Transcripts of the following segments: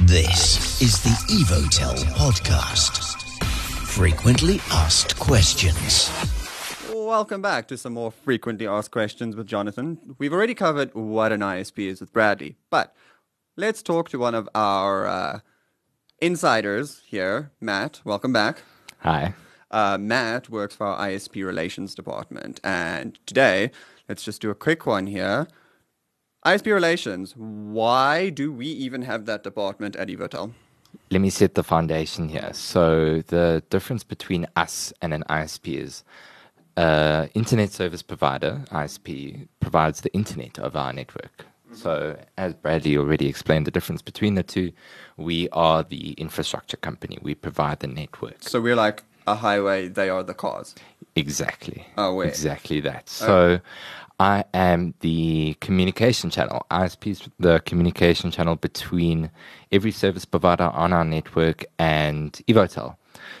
This is the Evotel podcast. Frequently asked questions. Welcome back to some more frequently asked questions with Jonathan. We've already covered what an ISP is with Bradley, but let's talk to one of our uh, insiders here, Matt. Welcome back. Hi. Uh, Matt works for our ISP relations department, and today let's just do a quick one here. ISP relations. Why do we even have that department at Evotel? Let me set the foundation here. So the difference between us and an ISP is uh, internet service provider, ISP, provides the internet of our network. So, as Bradley already explained, the difference between the two, we are the infrastructure company. We provide the network. So we're like a highway; they are the cars. Exactly. Oh, wait. Exactly that. Oh. So, I am the communication channel. ISP is the communication channel between every service provider on our network and Evotel.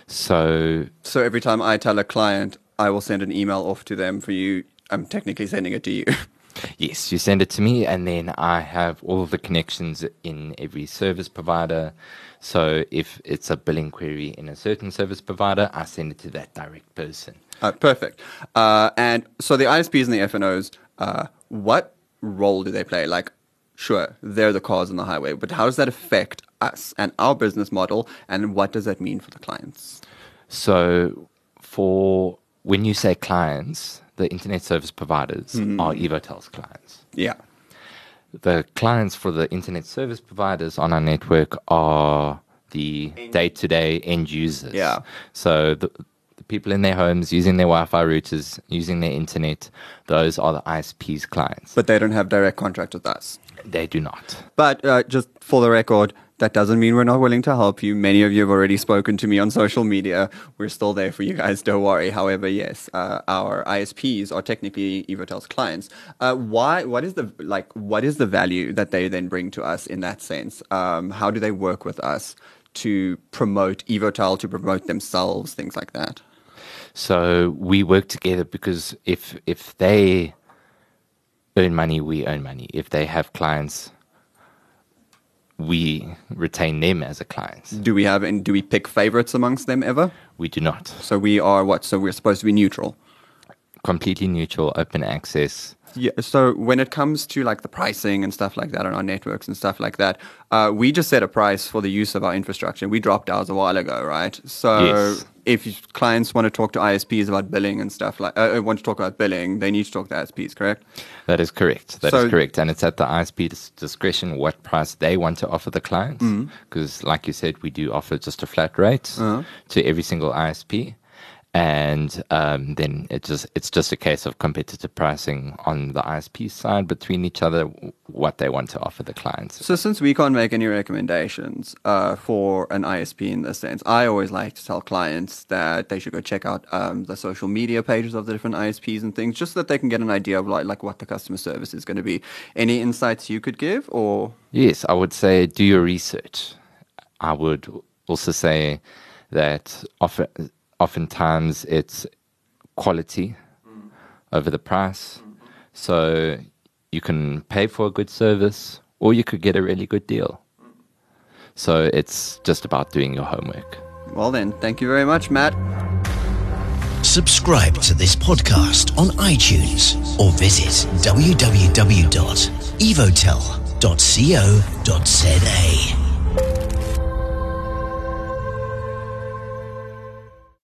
So, So every time I tell a client, I will send an email off to them for you. I'm technically sending it to you. Yes, you send it to me, and then I have all of the connections in every service provider. So if it's a billing query in a certain service provider, I send it to that direct person. Uh, perfect. Uh, and so the ISPs and the FNOs, uh, what role do they play? Like, sure, they're the cars on the highway, but how does that affect us and our business model? And what does that mean for the clients? So for when you say clients, the internet service providers are Evotel's clients. Yeah. The clients for the internet service providers on our network are the day-to-day end users. Yeah. So the, the people in their homes using their Wi-Fi routers, using their internet, those are the ISP's clients. But they don't have direct contract with us. they do not. But uh, just for the record, that doesn't mean we're not willing to help you. Many of you have already spoken to me on social media. We're still there for you guys. Don't worry. However, yes, uh, our ISPs are technically Evotel's clients. Uh, why? What is the like? What is the value that they then bring to us in that sense? Um, how do they work with us to promote Evotel, to promote themselves, things like that? So we work together because if if they earn money, we earn money. If they have clients, we retain them as a client. Do we have and do we pick favorites amongst them ever? We do not. So we are what? So we're supposed to be neutral. Completely neutral, open access. Yeah. So when it comes to like the pricing and stuff like that on our networks and stuff like that, uh, we just set a price for the use of our infrastructure. We dropped ours a while ago, right? So Yes. if clients want to talk to ISPs about billing and stuff like, uh, want to talk about billing, they need to talk to ISPs, correct? That is correct. That is So- correct. And it's at the ISP's discretion what price they want to offer the clients. Because, like you said, we do offer just a flat rate to every single ISP. And um, then it just it's just a case of competitive pricing on the ISP side between each other, what they want to offer the clients. So since we can't make any recommendations uh, for an ISP in this sense, I always like to tell clients that they should go check out um, the social media pages of the different ISPs and things, just so that they can get an idea of like like what the customer service is going to be. Any insights you could give, or Yes, I would say do your research. I would also say that often, oftentimes it's quality over the price. So you can pay for a good service or you could get a really good deal. So it's just about doing your homework. well, then, thank you very much, Matt. Subscribe to this podcast on iTunes or visit www.evotel.co.za.